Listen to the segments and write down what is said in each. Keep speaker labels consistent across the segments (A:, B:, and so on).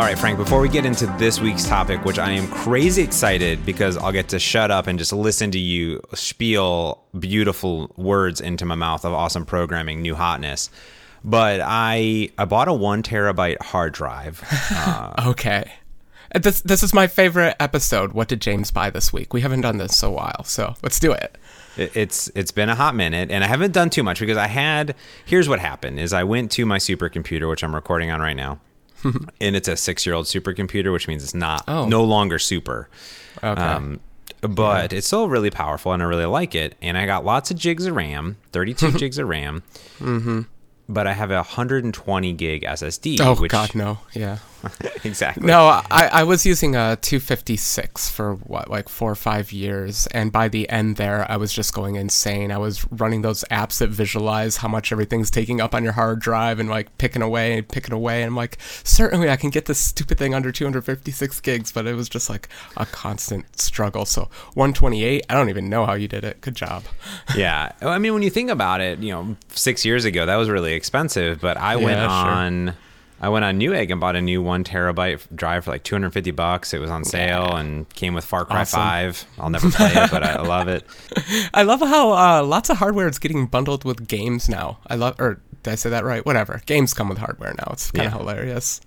A: All right, Frank, before we get into this week's topic, which I am crazy excited because I'll get to shut up and just listen to you spiel beautiful words into my mouth of awesome programming, new hotness. But I I bought a one terabyte hard drive. Uh,
B: Okay. This this is my favorite episode. What did James buy this week? We haven't done this in a while, so let's do it.
A: it- it's it's been a hot minute, and I haven't done too much because I had. Here's what happened: is I went to my supercomputer, which I'm recording on right now, and it's a six year old supercomputer, which means it's not
B: Oh.
A: no longer super.
B: Okay.
A: Um, but it's still really powerful and I really like it. And I got lots of gigs of RAM, 32 gigs of RAM. Mm-hmm. But I have a 120 gig SSD.
B: oh
A: which,
B: God, no. Yeah.
A: exactly.
B: No, I, I was using a 256 for what, like four or five years. And by the end there, I was just going insane. I was running those apps that visualize how much everything's taking up on your hard drive and like picking away and picking away. And I'm like, certainly I can get this stupid thing under 256 gigs, but it was just like a constant struggle. So 128, I don't even know how you did it. Good job.
A: Yeah. I mean, when you think about it, you know, six years ago, that was really expensive. But I went
B: Yeah, sure.
A: I went on Newegg and bought a new one terabyte drive for like 250 bucks. It was on sale and came with Far Cry
B: Awesome.
A: 5. I'll never play it, but I I love it.
B: I love how uh, lots of hardware is getting bundled with games now. I love, or did I say that right? Whatever. Games come with hardware now. It's kind of
A: Yeah.
B: hilarious.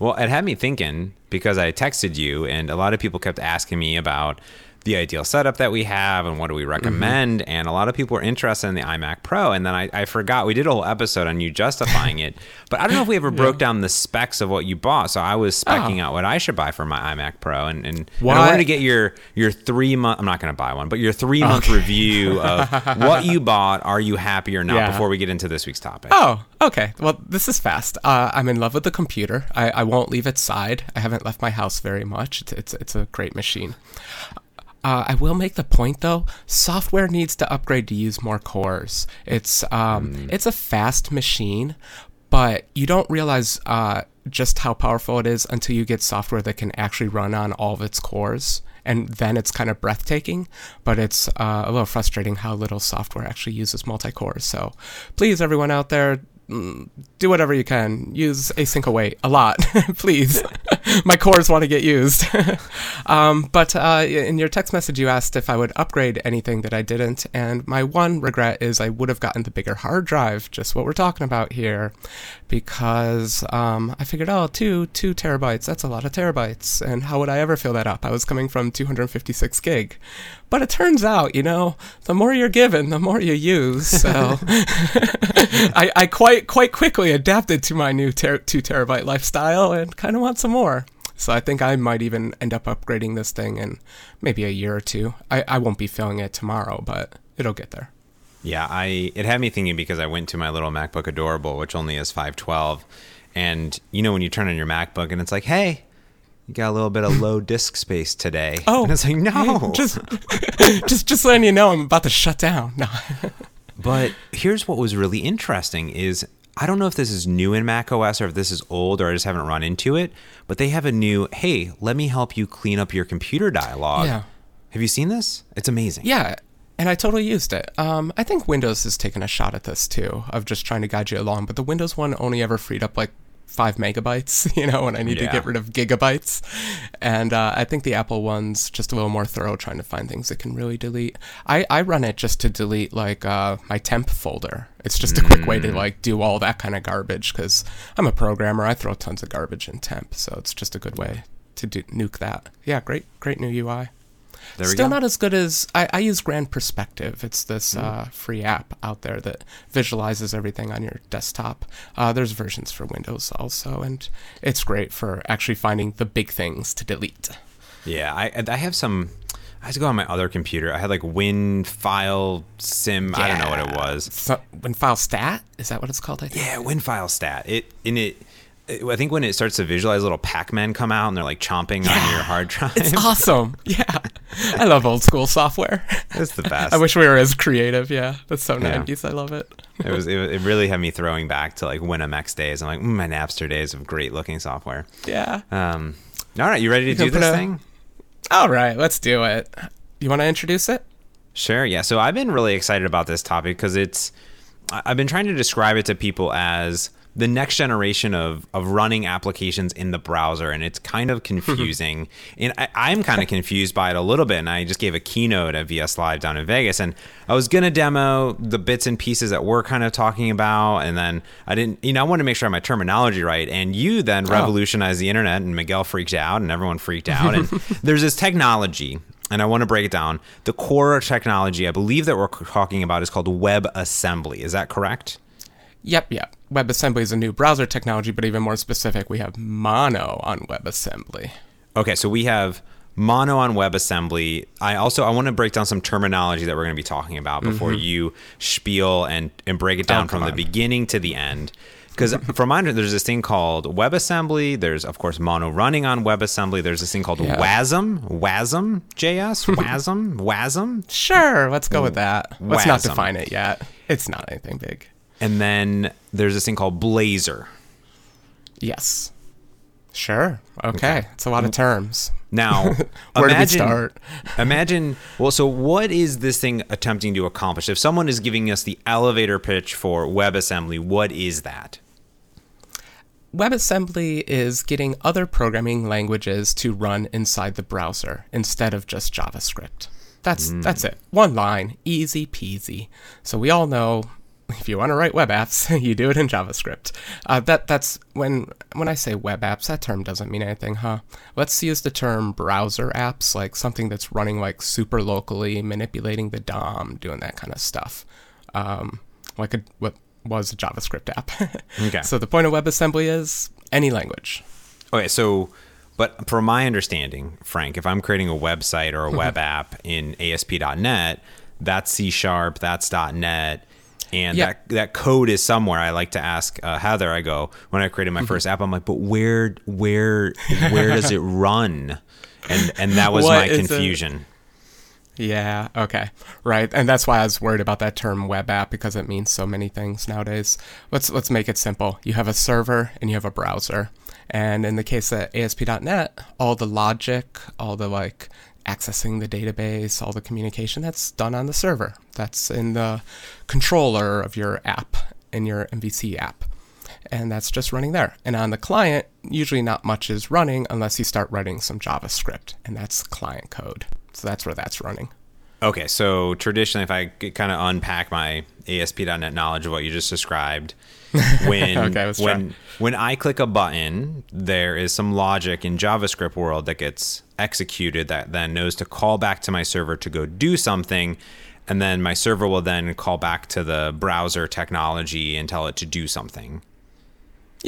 A: Well, it had me thinking because I texted you, and a lot of people kept asking me about the ideal setup that we have and what do we recommend. And a lot of people were interested in the iMac Pro. And then I, I forgot we did a whole episode on you justifying it, but I don't know if we ever broke down the specs of what you bought. So I was specking
B: Oh.
A: out what I should buy for my iMac Pro, and and, and I wanted to get your your three month. I'm not going to buy one, but your three month review of what you bought. Are you happy or not?
B: Yeah.
A: Before we get into this week's topic.
B: Oh, okay. Well, this is fast. Uh, I'm in love with the computer. I, I won't leave its side. I haven't left my house very much. It's it's, it's a great machine. Uh, I will make the point though. Software needs to upgrade to use more cores. It's um, it's a fast machine, but you don't realize uh, just how powerful it is until you get software that can actually run on all of its cores. And then it's kind of breathtaking, but it's uh, a little frustrating how little software actually uses multi cores. So please, everyone out there, mm, do whatever you can. Use async await a lot, please. My cores want to get used. um, but uh, in your text message, you asked if I would upgrade anything that I didn't, and my one regret is I would have gotten the bigger hard drive, just what we're talking about here, because um, I figured, oh, two two terabytes, that's a lot of terabytes, and how would I ever fill that up? I was coming from 256 gig, but it turns out, you know, the more you're given, the more you use. So I, I quite quite quickly adapted to my new ter- two terabyte lifestyle and kind of want some more. So I think I might even end up upgrading this thing in maybe a year or two. I, I won't be filling it tomorrow, but it'll get there.
A: Yeah, I it had me thinking because I went to my little MacBook Adorable, which only has 512, and you know when you turn on your MacBook and it's like, hey, you got a little bit of low disk space today.
B: Oh,
A: and it's like no.
B: just just just letting you know I'm about to shut down. No.
A: but here's what was really interesting is I don't know if this is new in Mac OS or if this is old or I just haven't run into it, but they have a new, hey, let me help you clean up your computer dialog.
B: Yeah.
A: Have you seen this? It's amazing.
B: Yeah, and I totally used it. Um, I think Windows has taken a shot at this too, of just trying to guide you along. But the Windows one only ever freed up like five megabytes, you know, when I need
A: Yeah.
B: to get rid of gigabytes. And uh, I think the Apple one's just a little more thorough, trying to find things it can really delete. I, I run it just to delete like uh, my temp folder. It's just a quick way to like do all that kind of garbage because I'm a programmer. I throw tons of garbage in temp, so it's just a good way to do, nuke that. Yeah, great, great new UI.
A: There we
B: Still not as good as I, I use Grand Perspective. It's this
A: Mm.
B: uh, free app out there that visualizes everything on your desktop. Uh, there's versions for Windows also, and it's great for actually finding the big things to delete.
A: Yeah, I I have some. I had to go on my other computer. I had like Win File Sim. I don't know what it was.
B: So, when file stat is that what it's called? I think.
A: Yeah, Win File Stat. It in it. I think when it starts to visualize, little Pac-Man come out and they're like chomping on your hard drive.
B: It's awesome. Yeah, I love old school software.
A: It's the best.
B: I wish we were as creative. Yeah, that's so
A: Yeah.
B: 90s. I love it.
A: it was. It, it really had me throwing back to like WinMX days. I'm like mm, my Napster days of great looking software.
B: Yeah.
A: Um, all right, you ready to
B: can
A: do this
B: a-
A: thing?
B: All right, let's do it. You want to introduce it?
A: Sure. Yeah. So I've been really excited about this topic because it's. I've been trying to describe it to people as the next generation of of running applications in the browser, and it's kind of confusing. and I, I'm kind of confused by it a little bit. And I just gave a keynote at VS Live down in Vegas, and I was gonna demo the bits and pieces that we're kind of talking about, and then I didn't. You know, I wanted to make sure I had my terminology right. And you then oh. revolutionized the internet, and Miguel freaked out, and everyone freaked out. and there's this technology and I want to break it down. The core technology I believe that we're talking about is called WebAssembly. Is that correct?
B: Yep, yep. WebAssembly is a new browser technology, but even more specific, we have Mono on WebAssembly.
A: Okay, so we have Mono on WebAssembly. I also I want to break down some terminology that we're going to be talking about before
B: Mm-hmm.
A: you spiel and and break it down
B: Oh,
A: from
B: come
A: the beginning to the end. Because from my there's this thing called WebAssembly. There's of course Mono running on WebAssembly. There's this thing called
B: Yeah.
A: WASM, WASM JS, WASM, WASM.
B: Sure, let's go with that. Let's not define it yet. It's not anything big.
A: And then there's this thing called Blazor.
B: Yes. Sure. Okay. It's a lot of terms.
A: Now,
B: Where do we start?
A: imagine. Well, so what is this thing attempting to accomplish? If someone is giving us the elevator pitch for WebAssembly, what is that?
B: WebAssembly is getting other programming languages to run inside the browser instead of just JavaScript. That's hmm. that's it. One line, easy peasy. So we all know if you want to write web apps, you do it in JavaScript. Uh, that that's when when I say web apps, that term doesn't mean anything, huh? Let's use the term browser apps, like something that's running like super locally, manipulating the DOM, doing that kind of stuff. Um, like a what was a JavaScript app.
A: Okay.
B: So the point of WebAssembly is any language.
A: Okay, so, but from my understanding, Frank, if I'm creating a website or a web app in ASP.NET, that's C sharp, that's .NET, and
B: Yeah.
A: that that code is somewhere. I like to ask uh, Heather. I go when I created my first app, I'm like, but where, where, where does it run? And and that was
B: What
A: my confusion.
B: Yeah, okay. Right. And that's why I was worried about that term web app because it means so many things nowadays. Let's let's make it simple. You have a server and you have a browser. And in the case of ASP.NET, all the logic, all the like accessing the database, all the communication that's done on the server. That's in the controller of your app in your MVC app. And that's just running there. And on the client, usually not much is running unless you start writing some JavaScript, and that's client code. So that's where that's running.
A: Okay, so traditionally, if I kind of unpack my ASP.NET knowledge of what you just described, when
B: Okay,
A: when when I click a button, there is some logic in JavaScript world that gets executed that then knows to call back to my server to go do something, and then my server will then call back to the browser technology and tell it to do something.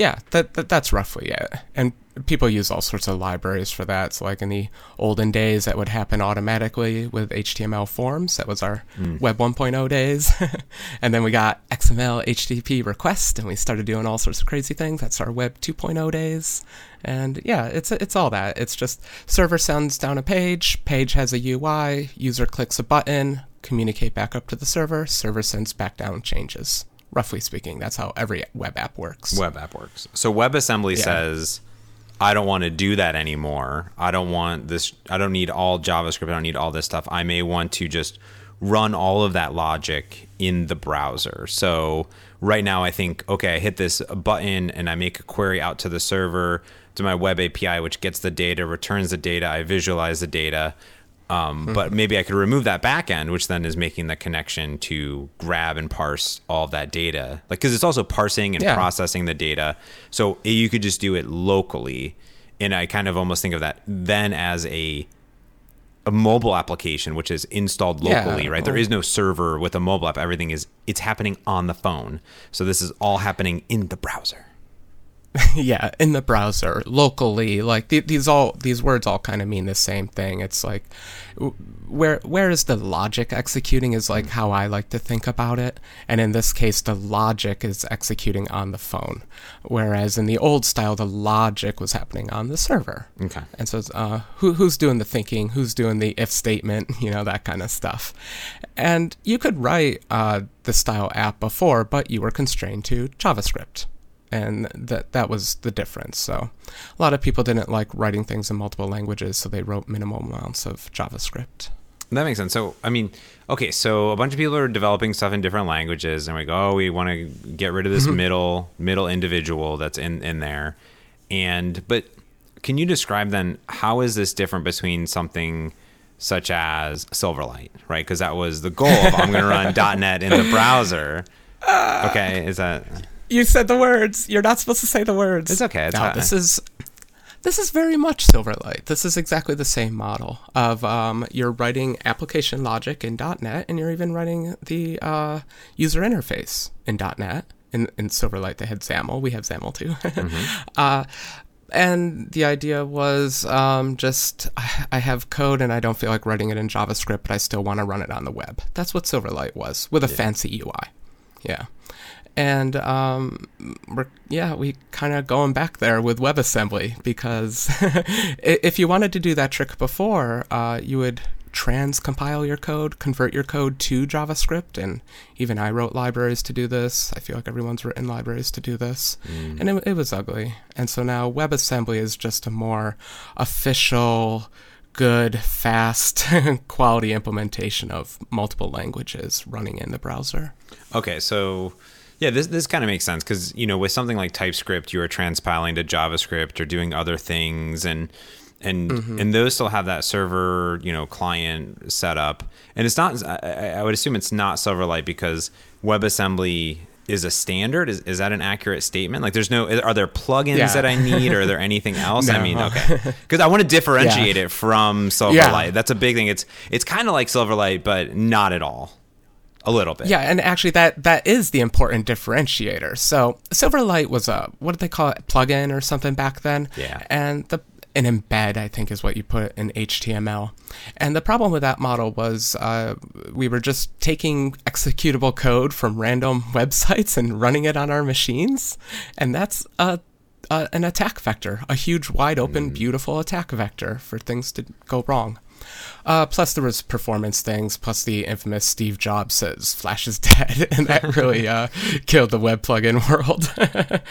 B: Yeah, that, that that's roughly it. And people use all sorts of libraries for that. So, like in the olden days, that would happen automatically with HTML forms. That was our hmm. Web 1.0 days. and then we got XML HTTP request, and we started doing all sorts of crazy things. That's our Web 2.0 days. And yeah, it's it's all that. It's just server sends down a page, page has a UI, user clicks a button, communicate back up to the server, server sends back down changes. Roughly speaking, that's how every web app works.
A: web app works. So WebAssembly
B: Yeah.
A: says, I don't want to do that anymore. I don't want this. I don't need all JavaScript. I don't need all this stuff. I may want to just run all of that logic in the browser. So right now, I think, okay, I hit this button and I make a query out to the server to my web API, which gets the data, returns the data. I visualize the data. Um,
B: Mm-hmm.
A: But maybe I could remove that backend, which then is making the connection to grab and parse all of that data. Like, because it's also parsing and
B: Yeah.
A: processing the data. So you could just do it locally. And I kind of almost think of that then as a a mobile application, which is installed
B: Yeah,
A: locally, right? There is no server with a mobile app. Everything is it's happening on the phone. So this is all happening in the browser.
B: yeah in the browser locally like th- these all these words all kind of mean the same thing. It's like w- where where is the logic executing is like how i like to think about it. And in this case the logic is executing on the phone. Whereas in the old style the logic was happening on the server.
A: Okay.
B: and so uh, who, who's doing the thinking? Who's doing the if statement? You know that kind of stuff. And you could write uh, the style app before but you were constrained to javascript and that that was the difference. So a lot of people didn't like writing things in multiple languages, so they wrote minimal amounts of JavaScript.
A: That makes sense. So, I mean, okay, so a bunch of people are developing stuff in different languages, and we go, oh, we want to get rid of this mm-hmm. middle middle individual that's in in there, and but can you describe then how is this different between something such as Silverlight, right? Because that was the goal of I'm going to run .NET in the browser. Okay, is that?
B: You said the words. You're not supposed to say the words.
A: It's okay. It's
B: no,
A: fine.
B: this is this is very much Silverlight. This is exactly the same model of um, you're writing application logic in .NET, and you're even writing the uh, user interface in .NET. In, in Silverlight, they had XAML. We have XAML too. uh, and the idea was um, just I have code and I don't feel like writing it in JavaScript, but I still want to run it on the web. That's what Silverlight was with a fancy UI. Yeah. And um, we're yeah, we kind of going back there with WebAssembly because if you wanted to do that trick before, uh, you would transcompile your code, convert your code to JavaScript, and even I wrote libraries to do this. I feel like everyone's written libraries to do this, mm. and it, it was ugly. And so now WebAssembly is just a more official good, fast, quality implementation of multiple languages running in the browser.
A: Okay, so yeah, this this kind of makes sense because you know with something like TypeScript, you are transpiling to JavaScript or doing other things, and and mm-hmm. and those still have that server you know client setup. and it's not. I, I would assume it's not Silverlight because WebAssembly is a standard. Is, is that an accurate statement? Like, there's no. Are there plugins yeah. that I need, or are there anything else? no. I mean, okay, because I want to differentiate yeah. it from Silverlight. Yeah. That's a big thing. It's it's kind of like Silverlight, but not at all a little bit.
B: Yeah, and actually that that is the important differentiator. So Silverlight was a what did they call it, plugin or something back then?
A: Yeah.
B: And the an embed, I think, is what you put in HTML. And the problem with that model was uh, we were just taking executable code from random websites and running it on our machines, and that's a an attack vector, a huge, wide open, mm. beautiful attack vector for things to go wrong. Uh, plus, there was performance things. Plus, the infamous Steve Jobs says Flash is dead, and that really uh, killed the web plugin world.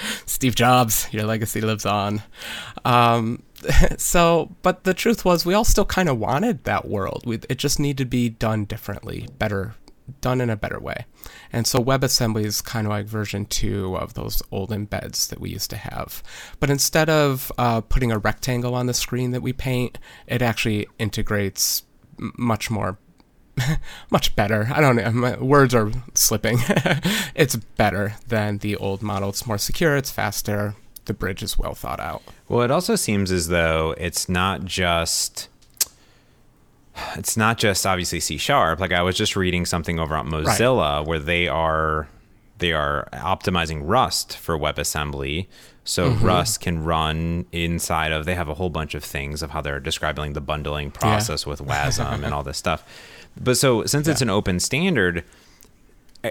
B: Steve Jobs, your legacy lives on. Um, so, but the truth was, we all still kind of wanted that world. We, it just needed to be done differently, better, done in a better way. And so WebAssembly is kind of like version two of those old embeds that we used to have. But instead of uh, putting a rectangle on the screen that we paint, it actually integrates much more much better. I don't know. Words are slipping. it's better than the old model. It's more secure. It's faster. The bridge is well thought out.
A: Well, it also seems as though it's not just it's not just obviously C sharp. Like I was just reading something over at Mozilla right. where they are they are optimizing Rust for WebAssembly. So mm-hmm. Rust can run inside of they have a whole bunch of things of how they're describing the bundling process yeah. with WASM and all this stuff. But so since yeah. it's an open standard,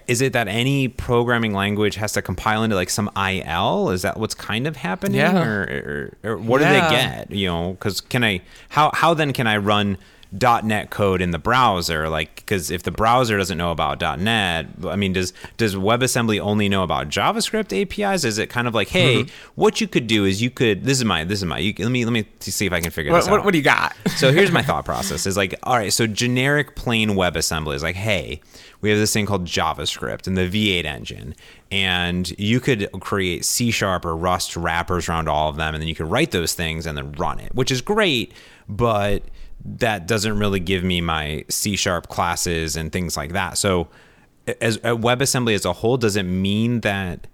A: is it that any programming language has to compile into like some IL? Is that what's kind of happening, yeah. or, or, or what yeah. do they get? You know, because can I how how then can I run .NET code in the browser like because if the browser doesn't know about dot .NET I mean does does WebAssembly only know about JavaScript APIs is? It kind of like hey mm-hmm. what you could do is you could this is my this is my you, let me let me see if I can figure
B: what,
A: this
B: what,
A: out.
B: what do you got?
A: So here's my thought process is like all right so generic plain WebAssembly is like hey we have this thing called JavaScript and the V8 engine and you could create C sharp or Rust wrappers around all of them and then you could write those things and then run it which is great but that doesn't really give me my C sharp classes and things like that. So, as WebAssembly as a whole, does it mean that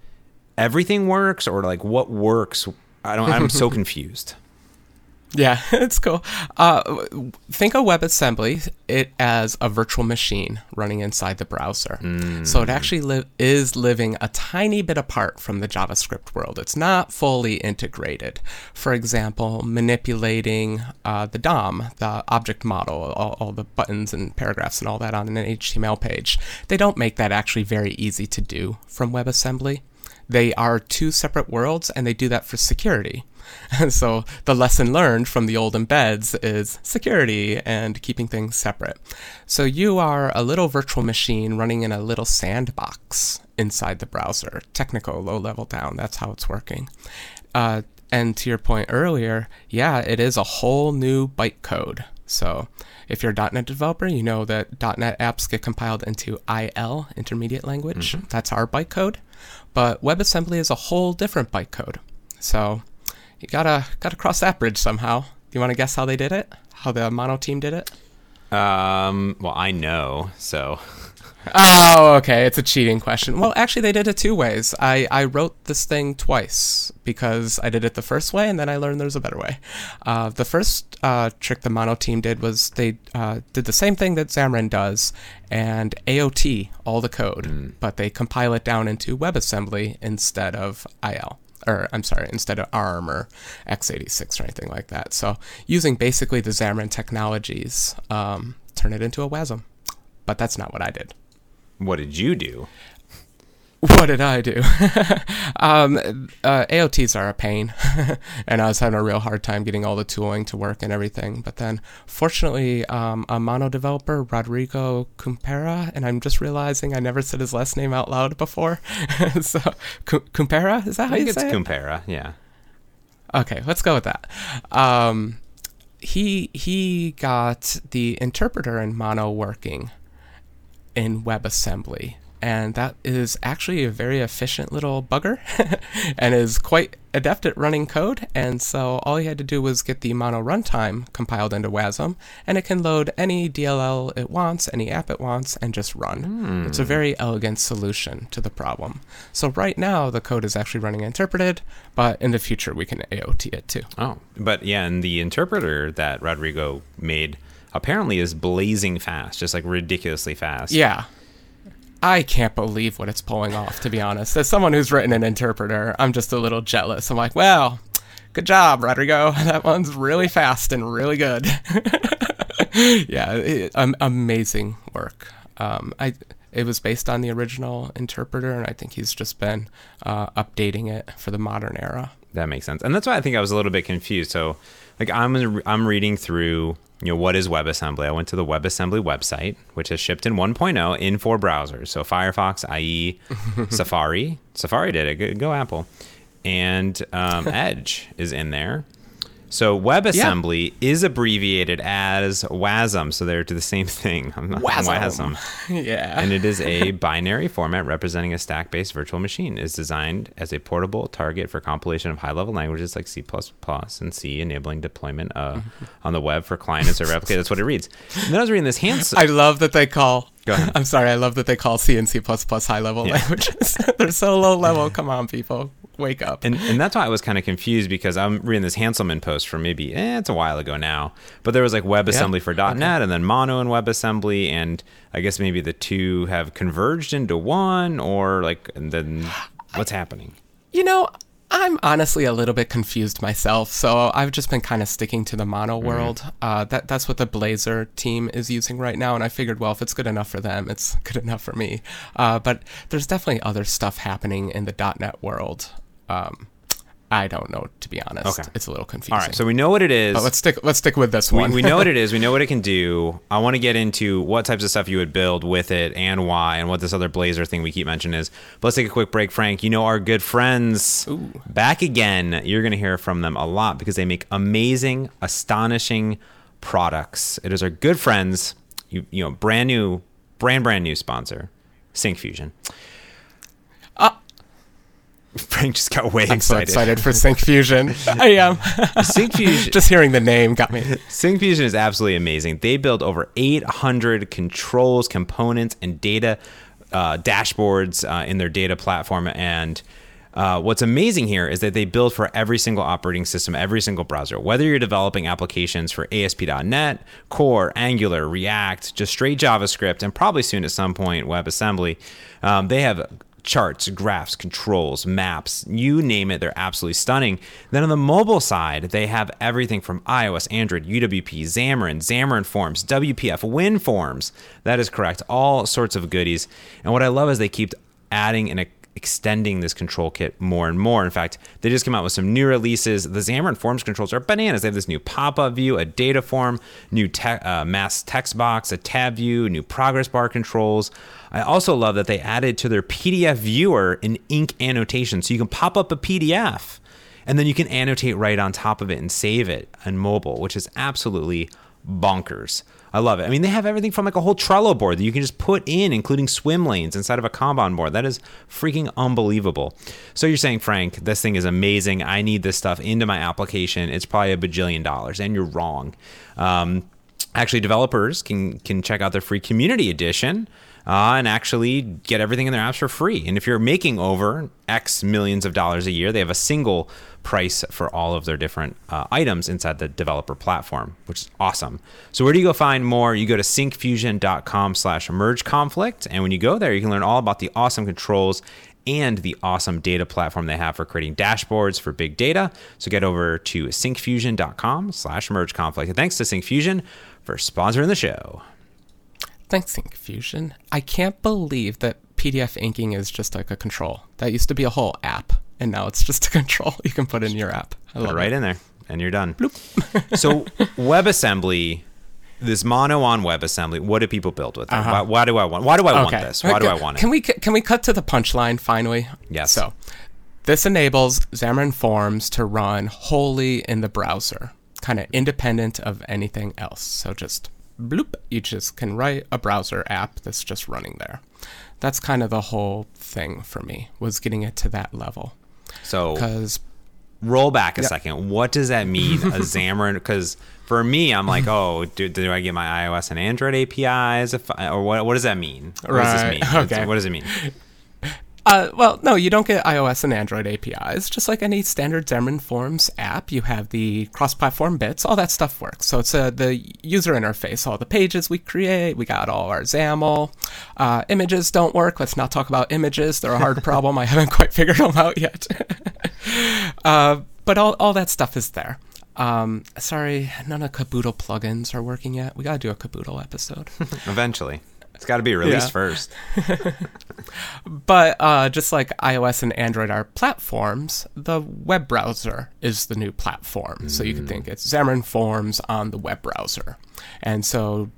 A: everything works, or like what works? I don't. I'm so confused.
B: Yeah, it's cool. Uh, think of WebAssembly it as a virtual machine running inside the browser. Mm. So it actually li- is living a tiny bit apart from the JavaScript world. It's not fully integrated. For example, manipulating uh, the DOM, the object model, all, all the buttons and paragraphs and all that on an HTML page. They don't make that actually very easy to do from WebAssembly. They are two separate worlds, and they do that for security. And so the lesson learned from the old embeds is security and keeping things separate. So you are a little virtual machine running in a little sandbox inside the browser, technical, low level down. That's how it's working. Uh, and to your point earlier, yeah, it is a whole new bytecode So if you're a .NET developer, you know that .NET apps get compiled into IL, intermediate language. Mm-hmm. That's our bytecode. But WebAssembly is a whole different bytecode. So you gotta gotta cross that bridge somehow. Do you want to guess how they did it? How the Mono team did it?
A: Um, well, I know, so
B: Oh, okay. It's a cheating question. Well, actually, they did it two ways. I, I wrote this thing twice because I did it the first way and then I learned there's a better way. Uh, the first uh, trick the Mono team did was they uh, did the same thing that Xamarin does and AOT all the code, mm. but they compile it down into WebAssembly instead of IL. Or I'm sorry, instead of ARM or x86 or anything like that. So using basically the Xamarin technologies, um, turn it into a WASM. But that's not what I did.
A: What did you do?
B: What did I do? um, uh, AOTs are a pain, and I was having a real hard time getting all the tooling to work and everything. But then, fortunately, um, a mono developer, Rodrigo Kumpera, and I'm just realizing I never said his last name out loud before. so, Kumpera, is that how you say
A: it? It's Kumpera, yeah.
B: Okay, let's go with that. Um, he he got the interpreter in mono working in WebAssembly. And that is actually a very efficient little bugger and is quite adept at running code. And so all he had to do was get the mono runtime compiled into WASM, and it can load any DLL it wants, any app it wants, and just run. Mm. It's a very elegant solution to the problem. So right now, the code is actually running interpreted, but in the future, we can AOT it too.
A: Oh, but yeah, and the interpreter that Rodrigo made apparently is blazing fast, just like ridiculously fast.
B: Yeah. I can't believe what it's pulling off, to be honest. As someone who's written an interpreter, I'm just a little jealous. I'm like, well, good job, Rodrigo. That one's really fast and really good. yeah, it, um, amazing work. Um, I it was based on the original interpreter, and I think he's just been uh, updating it for the modern era.
A: That makes sense, and that's why I think I was a little bit confused. So, like, I'm I'm reading through you know, what is WebAssembly? I went to the WebAssembly website, which has shipped in 1.0 in four browsers. So Firefox, IE, Safari. Safari did it. Go, go Apple. And um, Edge is in there. So WebAssembly yeah. is abbreviated as WASM, so they're to the same thing.
B: WASM. yeah.
A: And it is a binary format representing a stack-based virtual machine. It's designed as a portable target for compilation of high-level languages like C++ and C, enabling deployment uh, on the web for client and server application. That's what it reads. And then I was reading this hands.
B: I love that they call I'm sorry, I love that they call C and C high level yeah. languages. They're so low level. Come on, people wake up.
A: And and that's why I was kind of confused because I'm reading this Hanselman post from maybe eh, it's a while ago now, but there was like WebAssembly yeah. for .NET okay. and then Mono and WebAssembly, and I guess maybe the two have converged into one, or like and then what's happening?
B: You know, I'm honestly a little bit confused myself, so I've just been kind of sticking to the mono mm-hmm. world. Mm. Uh, that that's what the Blazor team is using right now, and I figured, well, if it's good enough for them, it's good enough for me. Uh, but there's definitely other stuff happening in the .NET world. Um, I don't know to be honest. Okay. It's a little confusing.
A: All right, so we know what it is.
B: But let's stick let's stick with this one.
A: we, we know what it is. We know what it can do. I want to get into what types of stuff you would build with it and why and what this other Blazor thing we keep mentioning is. But let's take a quick break, Frank. You know our good friends Ooh. back again. You're going to hear from them a lot because they make amazing, astonishing products. It is our good friends, you you know, brand new brand brand new sponsor, Syncfusion. Frank just got way
B: I'm
A: excited.
B: so excited for Syncfusion. I am.
A: Syncfusion.
B: just hearing the name got me.
A: Syncfusion is absolutely amazing. They build over 800 controls, components, and data uh, dashboards uh, in their data platform. And uh, what's amazing here is that they build for every single operating system, every single browser. Whether you're developing applications for ASP.NET, Core, Angular, React, just straight JavaScript, and probably soon at some point WebAssembly, um, they have charts, graphs, controls, maps, you name it, they're absolutely stunning. Then on the mobile side, they have everything from iOS, Android, UWP, Xamarin, Xamarin Forms, WPF, WinForms. That is correct. All sorts of goodies. And what I love is they keep adding and extending this control kit more and more. In fact, they just came out with some new releases. The Xamarin Forms controls are bananas. They have this new pop-up view, a data form, new te- uh, mass text box, a tab view, new progress bar controls. I also love that they added to their PDF viewer an ink annotation, so you can pop up a PDF and then you can annotate right on top of it and save it on mobile, which is absolutely bonkers. I love it. I mean, they have everything from like a whole Trello board that you can just put in, including swim lanes inside of a Kanban board. That is freaking unbelievable. So you're saying, Frank, this thing is amazing. I need this stuff into my application. It's probably a bajillion dollars, and you're wrong. Um, actually, developers can can check out their free community edition uh, and actually get everything in their apps for free. And if you're making over X millions of dollars a year, they have a single price for all of their different uh, items inside the developer platform, which is awesome. So where do you go find more? You go to syncfusion.com slash merge conflict. And when you go there, you can learn all about the awesome controls and the awesome data platform they have for creating dashboards for big data. So get over to syncfusion.com slash merge conflict. And thanks to SyncFusion for sponsoring the show.
B: Thanks, Syncfusion. I can't believe that PDF inking is just like a control. That used to be a whole app, and now it's just a control you can put in your app.
A: I love put it right it. in there, and you're done. so, WebAssembly, this mono on WebAssembly, what do people build with? Uh-huh. Why, why, do I want? Why do I okay. want this? Why do I want it?
B: Can we can we cut to the punchline finally?
A: Yes.
B: So, this enables Xamarin Forms to run wholly in the browser, kind of independent of anything else. So just bloop, you just can write a browser app that's just running there. That's kind of the whole thing for me was getting it to that level.
A: So because roll back a yeah. second. What does that mean? a Xamarin? Because for me, I'm like, oh, do, do I get my iOS and Android APIs? If I, or what? What does that mean? What
B: right.
A: does this mean? Okay. What does it mean?
B: Uh, well, no, you don't get iOS and Android APIs. Just like any standard Xamarin Forms app, you have the cross-platform bits. All that stuff works. So it's uh, the user interface, all the pages we create. We got all our XAML. Uh, images don't work. Let's not talk about images. They're a hard problem. I haven't quite figured them out yet. uh, but all, all that stuff is there. Um, sorry, none of Caboodle plugins are working yet. We gotta do a Caboodle episode.
A: Eventually. It's got to be released yeah. first.
B: but uh, just like iOS and Android are platforms, the web browser is the new platform. Mm. So you can think it's Xamarin Forms on the web browser. And so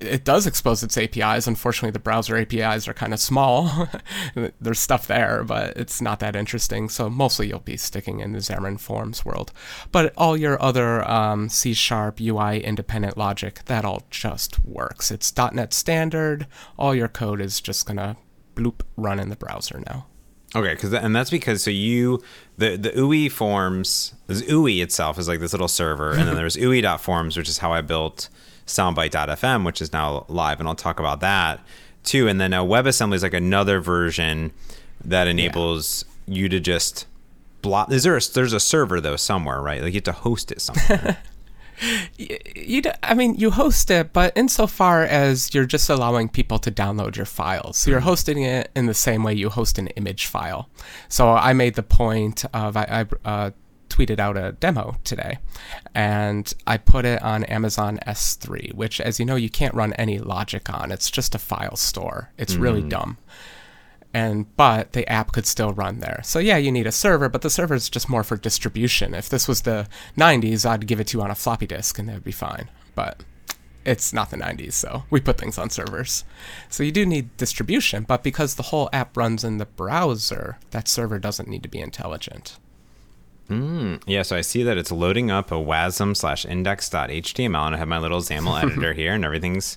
B: it does expose its APIs. Unfortunately, the browser APIs are kind of small. There's stuff there, but it's not that interesting. So mostly you'll be sticking in the Xamarin Forms world. But all your other um, C Sharp UI independent logic, that all just works. It's .NET standard. All your code is just gonna bloop run in the browser now.
A: Okay, because and that's because so you the the UI forms, UI itself is like this little server, and then there's UI.forms, which is how I built soundbite.fm, which is now live, and I'll talk about that too. And then a WebAssembly is like another version that enables yeah. you to just block. Is there a, there's a server though somewhere, right? Like you have to host it somewhere.
B: you, you, I mean, you host it, but insofar as you're just allowing people to download your files, so you're mm-hmm. hosting it in the same way you host an image file. So I made the point of I, I uh, tweeted out a demo today, and I put it on Amazon S3, which, as you know, you can't run any logic on. It's just a file store. It's mm. really dumb. And but the app could still run there. So yeah, you need a server, but the server is just more for distribution. If this was the 90s, I'd give it to you on a floppy disk, and that'd be fine. But it's not the 90s, so we put things on servers. So you do need distribution, but because the whole app runs in the browser, that server doesn't need to be intelligent.
A: Mm, yeah, so I see that it's loading up a wasm slash index.html, and I have my little XAML editor here, and everything's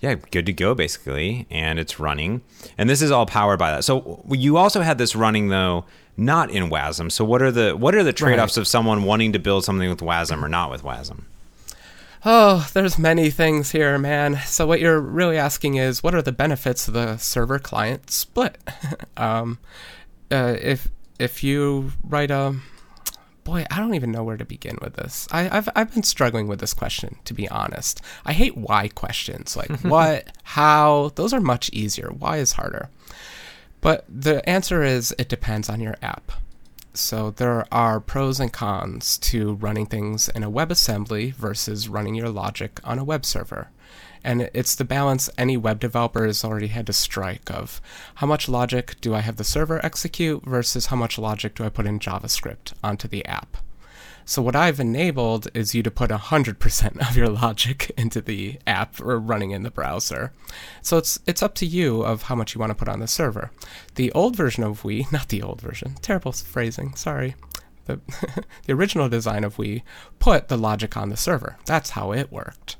A: yeah good to go basically, and it's running. And this is all powered by that. So you also had this running though, not in WASM. So what are the what are the trade offs right. of someone wanting to build something with WASM or not with WASM?
B: Oh, there's many things here, man. So what you're really asking is, what are the benefits of the server client split? um, uh, if if you write a boy, I don't even know where to begin with this. I, have I've been struggling with this question, to be honest. I hate why questions, like what, how. Those are much easier. Why is harder. But the answer is it depends on your app. So there are pros and cons to running things in a WebAssembly versus running your logic on a web server. And it's the balance any web developer has already had to strike of how much logic do I have the server execute versus how much logic do I put in JavaScript onto the app. So what I've enabled is you to put 100% of your logic into the app or running in the browser. So it's it's up to you of how much you want to put on the server. The old version of we, not the old version, terrible phrasing, sorry the the original design of we put the logic on the server. That's how it worked.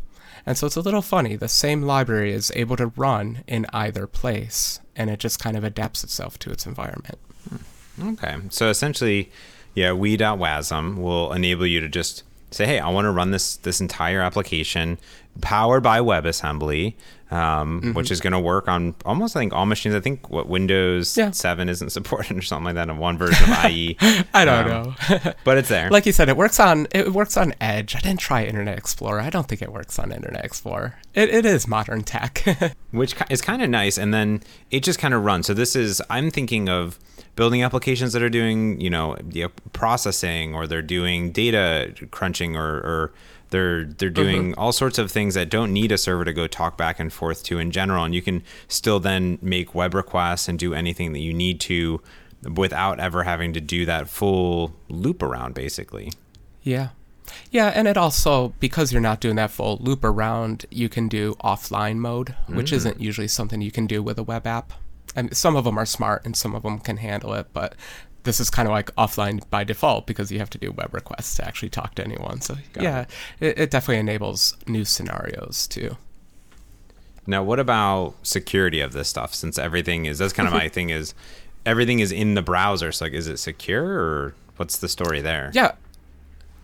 B: And so it's a little funny. The same library is able to run in either place, and it just kind of adapts itself to its environment. Hmm.
A: Okay. So essentially, yeah, Ooui.Wasm will enable you to just say, hey, I want to run this this entire application powered by WebAssembly, um, mm-hmm. which is going to work on almost I think all machines. I think what Windows yeah. 7 isn't supported or something like that in one version of IE.
B: I don't um,
A: know, but it's there.
B: Like you said, it works on it works on Edge. I didn't try Internet Explorer. I don't think it works on Internet Explorer. It, it is modern tech,
A: which is kind of nice. And then it just kind of runs. So this is I'm thinking of building applications that are doing you know processing or they're doing data crunching or, or they're they're doing mm-hmm. all sorts of things that don't need a server to go talk back and forth to in general and you can still then make web requests and do anything that you need to without ever having to do that full loop around basically
B: yeah yeah, and it also because you're not doing that full loop around, you can do offline mode, which mm. isn't usually something you can do with a web app and some of them are smart and some of them can handle it, but this is kind of like offline by default because you have to do web requests to actually talk to anyone. So Got yeah, it. It, definitely enables new scenarios too.
A: Now, what about security of this stuff? Since everything is that's kind of my thing is everything is in the browser. So like, is it secure or what's the story there?
B: Yeah,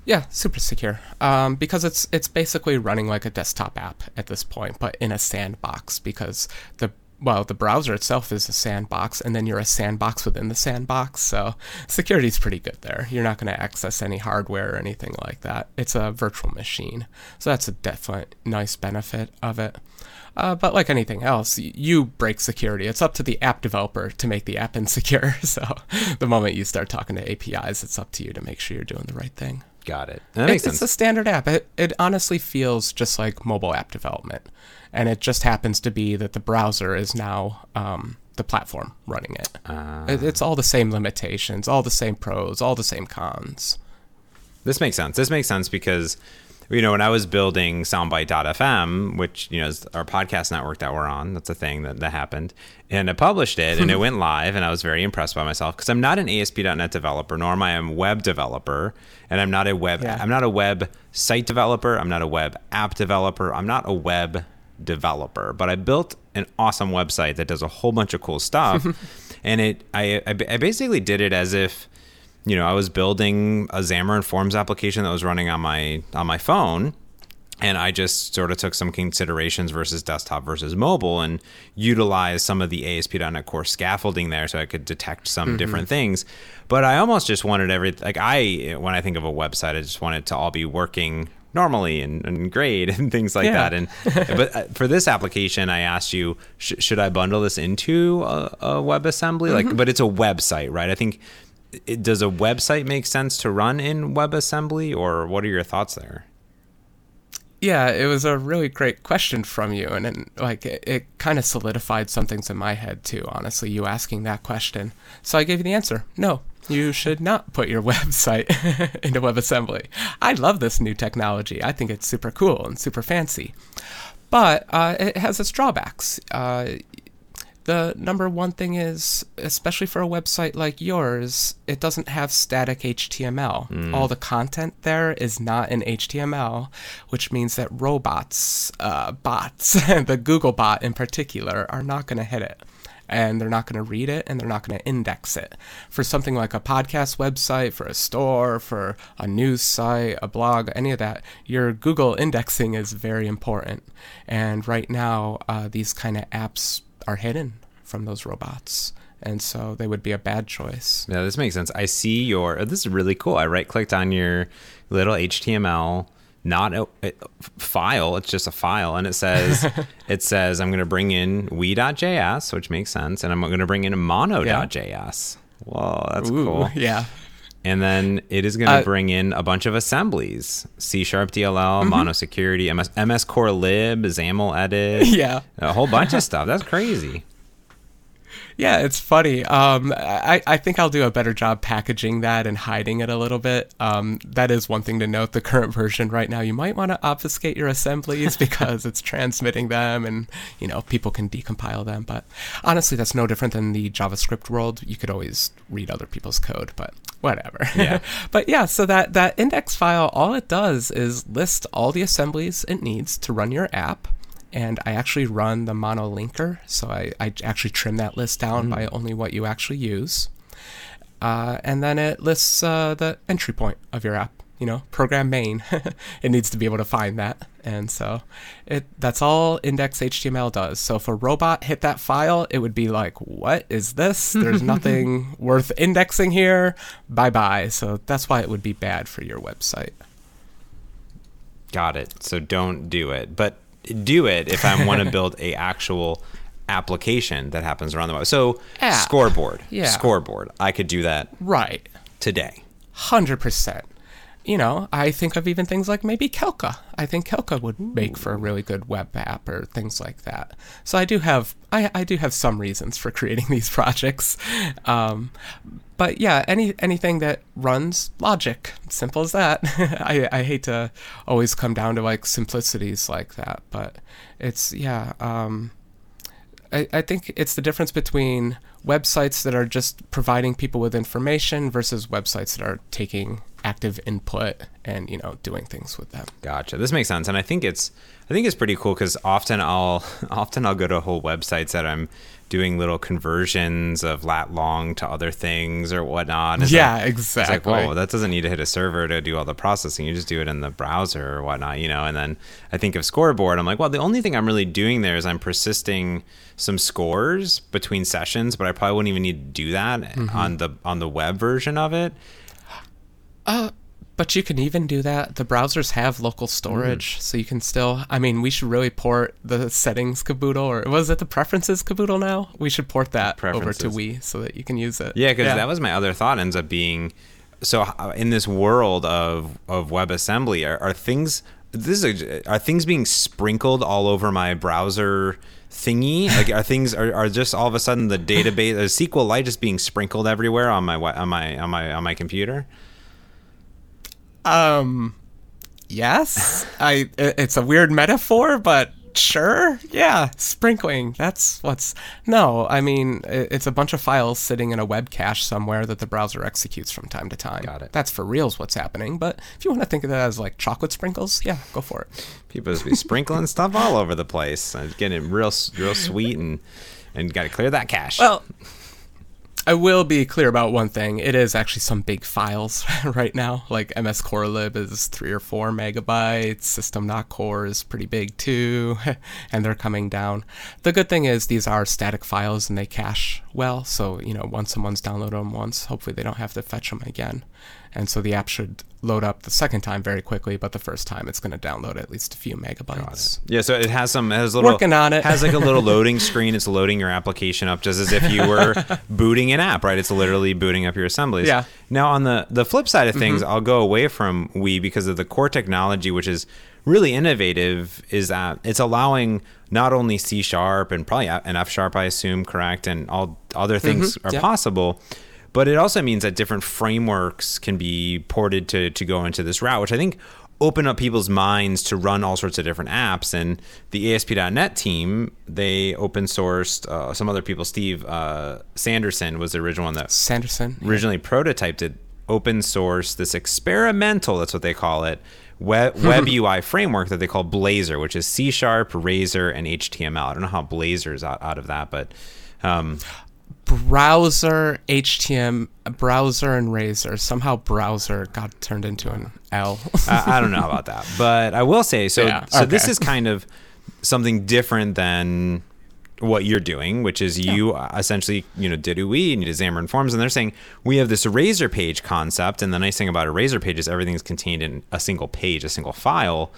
B: yeah, super secure. Um, because it's it's basically running like a desktop app at this point, but in a sandbox because the well, the browser itself is a sandbox, and then you're a sandbox within the sandbox. So security is pretty good there. You're not going to access any hardware or anything like that. It's a virtual machine. So that's a definite nice benefit of it. Uh, but like anything else, you break security. It's up to the app developer to make the app insecure. So the moment you start talking to APIs, it's up to you to make sure you're doing the right thing.
A: Got it.
B: That makes it, sense. It's a standard app. It, it honestly feels just like mobile app development and it just happens to be that the browser is now um, the platform running it. Uh, it. It's all the same limitations, all the same pros, all the same cons.
A: This makes sense. This makes sense because you know when I was building Soundbite.fm, which you know is our podcast network that we're on, that's a thing that, that happened, and I published it and it went live, and I was very impressed by myself because I'm not an ASP.NET developer, nor am I a web developer, and I'm not a web yeah. I'm not a web site developer, I'm not a web app developer, I'm not a web developer, but I built an awesome website that does a whole bunch of cool stuff. and it, I, I basically did it as if, you know, I was building a Xamarin Forms application that was running on my on my phone, and I just sort of took some considerations versus desktop versus mobile and utilized some of the ASP.NET Core scaffolding there so I could detect some mm-hmm. different things. But I almost just wanted every like I when I think of a website, I just want it to all be working normally and, and great and things like yeah. that. And but uh, for this application, I asked you, sh- should I bundle this into a, a WebAssembly? Mm-hmm. Like, but it's a website, right? I think it, does a website make sense to run in WebAssembly, or what are your thoughts there?
B: Yeah, it was a really great question from you, and it, like it, it kind of solidified some things in my head too. Honestly, you asking that question, so I gave you the answer. No, you should not put your website into WebAssembly. I love this new technology. I think it's super cool and super fancy. But uh, it has its drawbacks. Uh, the number one thing is, especially for a website like yours, it doesn't have static HTML. Mm. All the content there is not in HTML, which means that robots, uh, bots, the Google bot in particular, are not going to hit it and they're not going to read it and they're not going to index it. For something like a podcast website, for a store, for a news site, a blog, any of that, your Google indexing is very important. And right now, uh, these kind of apps are hidden from those robots and so they would be a bad choice.
A: Yeah, this makes sense. I see your. This is really cool. I right clicked on your little HTML not a, a, file it's just a file and it says it says i'm going to bring in ooui.js which makes sense and i'm going to bring in mono.js yeah. whoa that's Ooh, cool.
B: yeah.
A: And then it is going to uh, bring in a bunch of assemblies c sharp dll mm-hmm. mono security MS, ms core lib xaml edit
B: yeah.
A: a whole bunch of stuff. That's crazy
B: Yeah, it's funny. Um, I, I think I'll do a better job packaging that and hiding it a little bit. Um, that is one thing to note. The current version right now, you might want to obfuscate your assemblies because it's transmitting them and, you know, people can decompile them. But honestly, that's no different than the JavaScript world. You could always read other people's code, but whatever.
A: Yeah.
B: but yeah, so that, that index file, all it does is list all the assemblies it needs to run your app and I actually run the monolinker, so I, I actually trim that list down by only what you actually use. Uh, and then it lists uh, the entry point of your app, you know, program main. it needs to be able to find that. And so it that's all index HTML does. So if a robot hit that file, it would be like, what is this? There's nothing worth indexing here. Bye bye. So that's why it would be bad for your website.
A: Got it. So don't do it. But do it if I want to build a actual application that happens around the web. So
B: App.
A: scoreboard,
B: Yeah.
A: scoreboard. I could do that
B: Right.
A: today.
B: Hundred percent. You know, I think of even things like maybe Calca. I think Calca would make for a really good web app or things like that. So I do have I, I do have some reasons for creating these projects. Um, but yeah, any anything that runs logic, simple as that. I, I hate to always come down to like simplicities like that, but it's yeah. Um, I, I think it's the difference between websites that are just providing people with information versus websites that are taking active input and you know doing things with them.
A: Gotcha. This makes sense, and I think it's I think it's pretty cool because often I'll often I'll go to whole websites that I'm doing little conversions of lat long to other things or whatnot. It's
B: Yeah,
A: like- It's like,
B: exactly.
A: whoa, that doesn't need to hit a server to do all the processing. You just do it in the browser or whatnot, you know. And then I think of scoreboard. I'm like, well, the only thing I'm really doing there is I'm persisting some scores between sessions, but I probably wouldn't even need to do that
B: Mm-hmm.
A: on the on the web version of it.
B: Uh, but you can even do that. The browsers have local storage, so you can still. I mean, we should really port the settings caboodle, or was it the preferences caboodle? Now we should port that over to. Ooui so that you can use it.
A: Yeah, because that was my other thought. Ends up being so uh, in this world of of WebAssembly, are, are things this is a, are things being sprinkled all over my browser thingy? Like, are things are, are just all of a sudden the database, the SQLite just being sprinkled everywhere on my on my on my on my computer?
B: Um, yes. I. i- It's a weird metaphor, but sure. Yeah, sprinkling. That's what's. No, I mean it's a bunch of files sitting in a web cache somewhere that the browser executes from time to time.
A: Got it.
B: That's for reals what's happening. But if you want to think of that as like chocolate sprinkles, yeah, go for it.
A: People just be sprinkling stuff all over the place. and getting real real sweet and and got to clear that cache.
B: Well. I will be clear about one thing. It is actually some big files right now. Like mscorlib is three or four megabytes. System.Core is pretty big too, and they're coming down. The good thing is these are static files and they cache well. So you know, once someone's downloaded them once, hopefully they don't have to fetch them again. And so the app should load up the second time very quickly, but the first time it's going to download at least a few megabytes.
A: Yeah, so it has some it has a little
B: Working on it.
A: has like a little loading screen. It's loading your application up just as if you were booting an app, right? It's literally booting up your assemblies.
B: Yeah.
A: Now on the the flip side of things, mm-hmm. I'll go away from Ooui because of the core technology, which is really innovative, is that it's allowing not only C sharp and probably an F sharp, I assume, correct, and all other things mm-hmm. are
B: yeah.
A: possible. But it also means that different frameworks can be ported to, to go into this route, which I think open up people's minds to run all sorts of different apps. And the ASP.NET team, they open sourced uh, some other people. Steve uh, Sanderson was the original one that
B: Sanderson.
A: originally prototyped it, open source, this experimental, that's what they call it, web, web UI framework that they call Blazor, which is C Sharp, Razor, and HTML. I don't know how Blazor is out, out of that, but um,
B: browser HTML browser and Razor somehow browser got turned into an L.
A: I, I don't know about that, but I will say so.
B: Yeah,
A: so this is kind of something different than what you're doing, which is you uh essentially you know did UI and you did Xamarin Forms, and they're saying we have this Razor page concept, and the nice thing about a Razor page is everything's contained in a single page, a single file.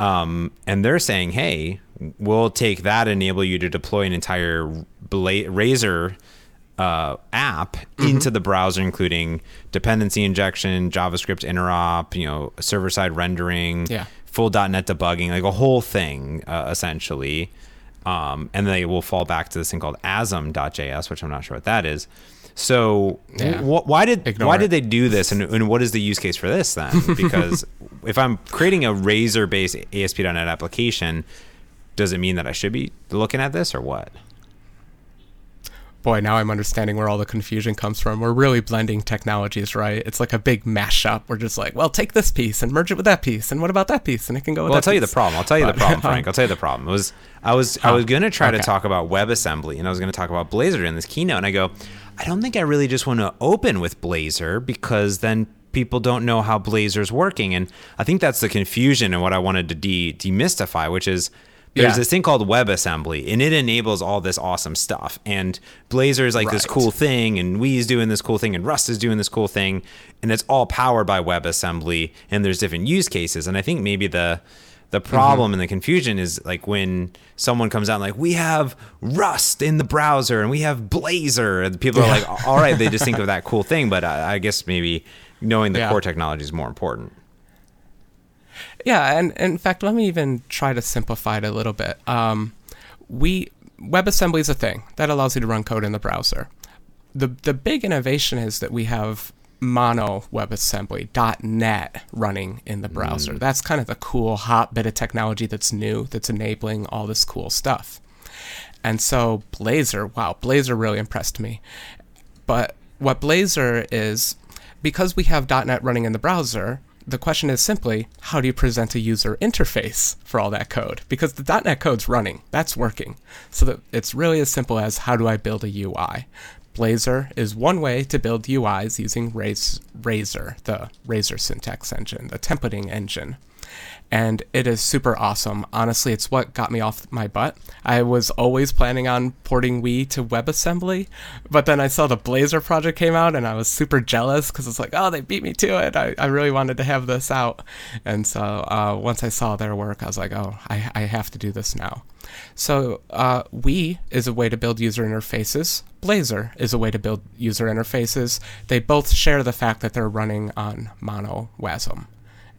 A: Um, and they're saying, hey, we'll take that, and enable you to deploy an entire Bla- Razor uh, app
B: Mm-hmm.
A: into the browser, including dependency injection, JavaScript interop, you know, server side rendering,
B: Yeah.
A: full .NET debugging, like a whole thing, uh, essentially. um, and they will fall back to this thing called asm.js, which I'm not sure what that is. So
B: Yeah.
A: wh- why did
B: Ignore
A: why
B: it.
A: did they do this, and, and what is the use case for this then? Because if I'm creating a Razor based ASP.NET application, does it mean that I should be looking at this or what?
B: Boy, now I'm understanding where all the confusion comes from. We're really blending technologies, right? It's like a big mashup. We're just like, well, take this piece and merge it with that piece, and what about that piece? And it can go with
A: Well, I'll tell you the problem. I'll tell you the problem, Frank. I'll tell you the problem. It was I was I was gonna try to talk about WebAssembly and I was gonna talk about Blazor in this keynote, and I go, I don't think I really just want to open with Blazor because then people don't know how Blazor's working, and I think that's the confusion and what I wanted to de- demystify, which is. There's
B: Yeah.
A: this thing called WebAssembly, and it enables all this awesome stuff. And Blazor is like this cool thing, and we is doing this cool thing, and Rust is doing this cool thing, and it's all powered by WebAssembly. And there's different use cases. And I think maybe the the mm-hmm. problem and the confusion is like when someone comes out and like we have Rust in the browser and we have Blazor, and people are like, all right, they just think of that cool thing, but I, I guess maybe knowing the
B: Yeah.
A: core technology is more important.
B: Yeah, and, and in fact, let me even try to simplify it a little bit. Um, we WebAssembly is a thing that allows you to run code in the browser. The the big innovation is that we have mono WebAssembly .NET running in the browser. That's kind of the cool hot bit of technology that's new that's enabling all this cool stuff. And so Blazor, wow, Blazor really impressed me. But what Blazor is, because we have .NET running in the browser, the question is simply, how do you present a user interface for all that code? Because the .NET code's running, that's working. So that it's really as simple as how do I build a UI? Blazor is one way to build UIs using Raz- Razor, the Razor syntax engine, the templating engine and it is super awesome. Honestly, it's what got me off my butt. I was always planning on porting Ooui to WebAssembly, but then I saw the Blazor project came out and I was super jealous because it's like, oh, they beat me to it. I, I really wanted to have this out. And so uh, once I saw their work, I was like, oh, I, I have to do this now. So uh, Ooui is a way to build user interfaces. Blazor is a way to build user interfaces. They both share the fact that they're running on Mono WASM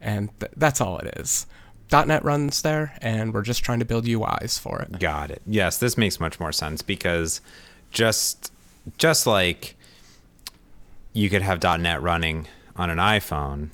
B: and th- that's all it is. .NET runs there, and we're just trying to build UIs for it.
A: Got it. Yes, this makes much more sense because just just like you could have .NET running on an iPhone,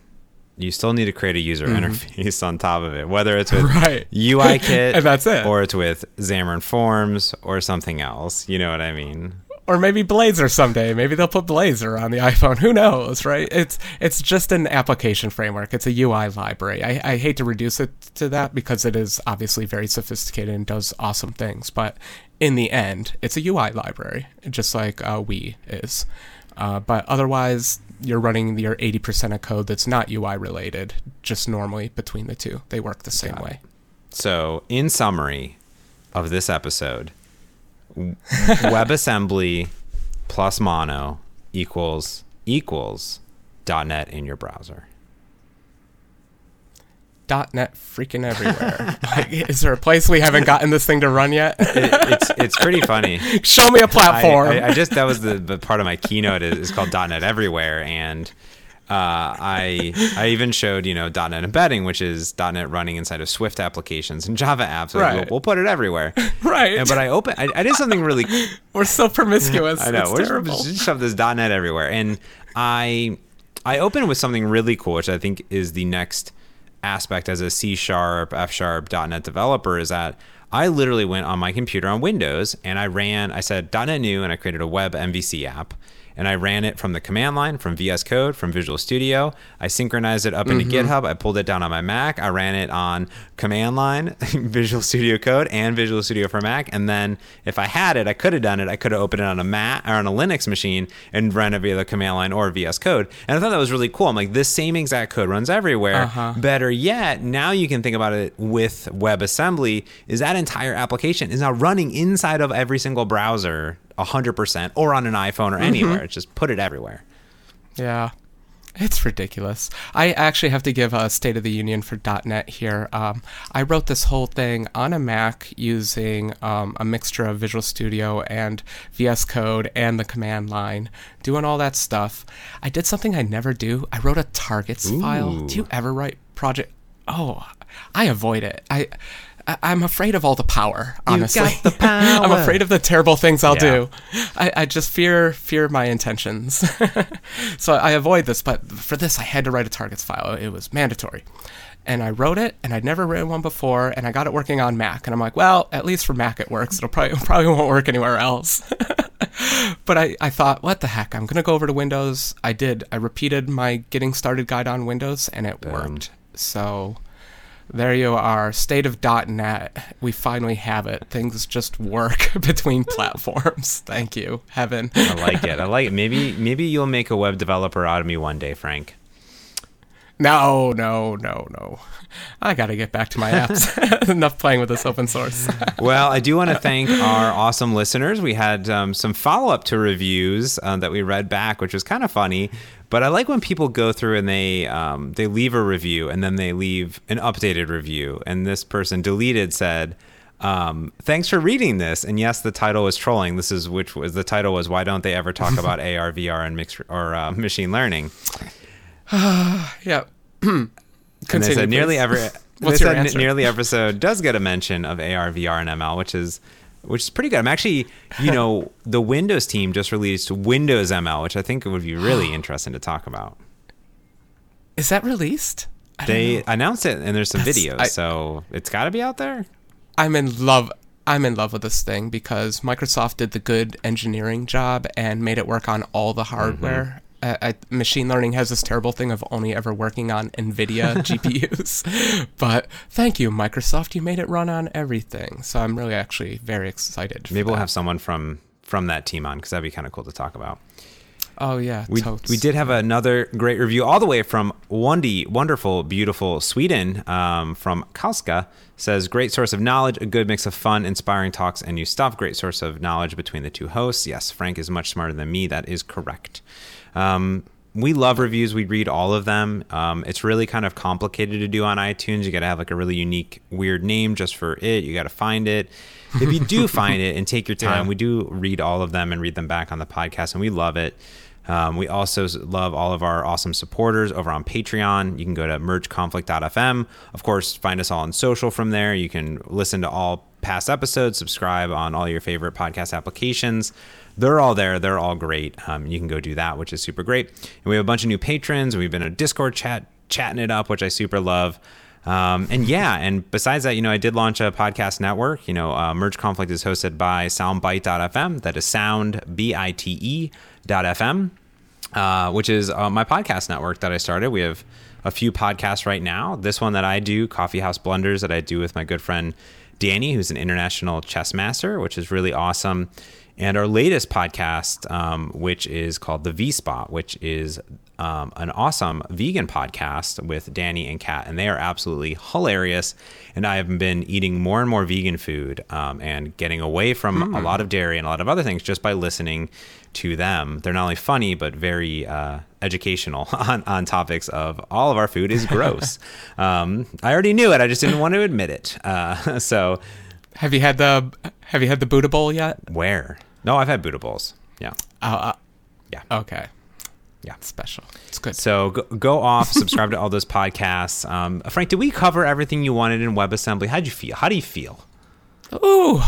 A: you still need to create a user interface on top of it, whether it's with
B: Mm-hmm. Right.
A: UIKit
B: And that's it.
A: or it's with Xamarin Forms or something else. You know what I mean?
B: Or maybe Blazor someday. Maybe they'll put Blazor on the iPhone. Who knows, right? It's it's just an application framework. It's a UI library. I, I hate to reduce it to that because it is obviously very sophisticated and does awesome things. But in the end, it's a UI library, just like uh, Ooui is. Uh, but otherwise, you're running your 80% of code that's not UI related, just normally between the two. They work the same way.
A: So, in summary of this episode, WebAssembly plus Mono equals equals .NET in your browser.
B: .NET freaking everywhere. like, is there a place we haven't gotten this thing to run yet?
A: It, it's it's pretty funny.
B: Show me a platform.
A: I, I just that was the, the part of my keynote is, is called .NET Everywhere, and uh, I I even showed you know .NET Embedding, which is .NET running inside of Swift applications and Java apps. Like,
B: Right.
A: we'll, we'll put it everywhere.
B: right.
A: And, but I open I, I did something really
B: We're so promiscuous.
A: I know.
B: It's
A: We're
B: terrible.
A: just, just shove this .NET everywhere, and I I opened with something really cool, which I think is the next aspect as a C sharp, F sharp, .NET developer is that I literally went on my computer on Windows and I ran. I said .NET new, and I created a web MVC app. And I ran it from the command line, from VS Code, from Visual Studio. I synchronized it up into GitHub. I pulled it down on my Mac. I ran it on command line, Visual Studio Code, and Visual Studio for Mac. And then if I had it, I could have done it. I could have opened it on a Mac or on a Linux machine and ran it via the command line or VS Code. And I thought that was really cool. I'm like, this same exact code runs everywhere.
B: Uh-huh.
A: Better yet, now you can think about it with WebAssembly. Is that entire application is now running inside of every single browser, 100%, or on an iPhone or anywhere. It's just put it everywhere.
B: Yeah. It's ridiculous. I actually have to give a State of the Union for .NET here. Um, I wrote this whole thing on a Mac using um, a mixture of Visual Studio and VS Code and the command line, doing all that stuff. I did something I never do. I wrote a targets file. Do you ever write project? Oh, I avoid it. I I- I'm afraid of all the power. Honestly,
A: the power.
B: I'm afraid of the terrible things I'll
A: Yeah.
B: do. I, I just fear fear my intentions. so I avoid this. But for this, I had to write a targets file. It was mandatory. And I wrote it, and I'd never written one before, and I got it working on Mac. And I'm like, well, at least for Mac it works. It'll probably probably won't work anywhere else. but I, I thought, what the heck? I'm gonna go over to Windows. I did. I repeated my getting started guide on Windows, and it worked. So there you are, state of .NET. We finally have it. Things just work between platforms. Thank you, heaven.
A: I like it. I like it. Maybe maybe you'll make a web developer out of me one day, Frank.
B: No, no, no, no. I got to get back to my apps. Enough playing with this open source.
A: Well, I do want to thank our awesome listeners. We had um, some follow up to reviews uh, that we read back, which was kind of funny. But I like when people go through and they um, they leave a review and then they leave an updated review. And this person deleted said, um, "Thanks for reading this." And yes, the title was trolling. This is which was the title was "Why don't they ever talk about AR, VR, and mixed or uh, machine learning?"
B: yeah.
A: And they
B: Continue,
A: said nearly every they
B: What's your
A: said
B: answer?
A: nearly every episode does get a mention of AR, VR, and ML, which is which is pretty good. I'm actually, you know, the Windows team just released Windows ML, which I think would be really interesting to talk about.
B: Is that released? I
A: They announced it, and there's some
B: That's-
A: videos,
B: I-
A: so it's got to be out there.
B: I'm in love. I'm in love with this thing because Microsoft did the good engineering job and made it work on all the hardware. Mm-hmm. Uh, I, machine learning has this terrible thing of only ever working on NVIDIA GPUs. But thank you, Microsoft. You made it run on everything. So I'm really actually very excited.
A: Maybe we'll
B: that.
A: have someone from from that team on because that'd be kind of cool to talk about.
B: Oh yeah,
A: We,
B: totes.
A: we did have another great review all the way from Wondy, wonderful, beautiful Sweden um, from Kalska. Says, great source of knowledge, a good mix of fun, inspiring talks, and new stuff. Great source of knowledge between the two hosts. Yes, Frank is much smarter than me. That is correct. Um, we love reviews. We read all of them. Um, it's really kind of complicated to do on iTunes. You got to have like a really unique, weird name just for it. You got to find it. If you do find it and take your time,
B: Yeah.
A: we do read all of them and read them back on the podcast, and we love it. Um, we also love all of our awesome supporters over on Patreon. You can go to mergeconflict.fm. Of course, find us all on social from there. You can listen to all past episodes, subscribe on all your favorite podcast applications. They're all there. They're all great. Um, you can go do that, which is super great. And we have a bunch of new patrons. We've been a Discord chat, chatting it up, which I super love. Um, and yeah, and besides that, you know, I did launch a podcast network. You know, uh, Merge Conflict is hosted by soundbite.fm. That is sound, B I T E FM, uh, which is uh, my podcast network that I started. We have a few podcasts right now. This one that I do, Coffee House Blunders, that I do with my good friend Danny, who's an international chess master, which is really awesome. And our latest podcast, um, which is called The V Spot, which is um, an awesome vegan podcast with Danny and Kat, and they are absolutely hilarious. And I have been eating more and more vegan food um, and getting away from a lot of dairy and a lot of other things just by listening to them. They're not only funny but very uh, educational on, on topics of all of our food is gross. um, I already knew it, I just didn't want to admit it. Uh, so
B: Have you had the Have you had the Buddha Bowl yet?
A: where? No, I've had Buddha bowls. Yeah,
B: Uh,
A: yeah.
B: uh, okay.
A: Yeah.
B: Special. It's good.
A: So go, go off, subscribe to all those podcasts. Um, Frank, did we cover everything you wanted in WebAssembly? How'd you feel? How do you feel?
B: Ooh,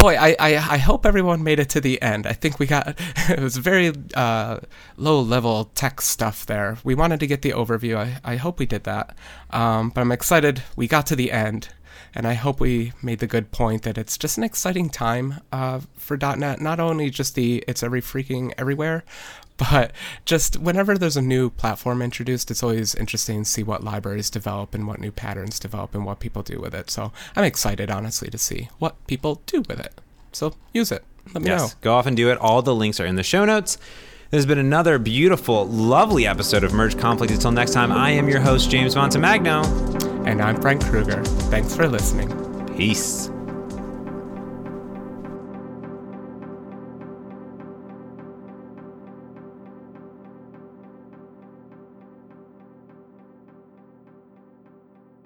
B: boy, I, I, I hope everyone made it to the end. I think we got it was very uh, low level tech stuff there. We wanted to get the overview. I, I hope we did that. Um, but I'm excited we got to the end. And I hope we made the good point that it's just an exciting time uh, for .NET. Not only just the it's every freaking everywhere, but just whenever there's a new platform introduced, it's always interesting to see what libraries develop and what new patterns develop and what people do with it. So I'm excited, honestly, to see what people do with it. So use it. Let me know.
A: Go off and do it. All the links are in the show notes. There's been another beautiful, lovely episode of Merge Conflict. Until next time, I am your host, James Montemagno.
B: And I'm Frank Krueger. Thanks for listening.
A: Peace.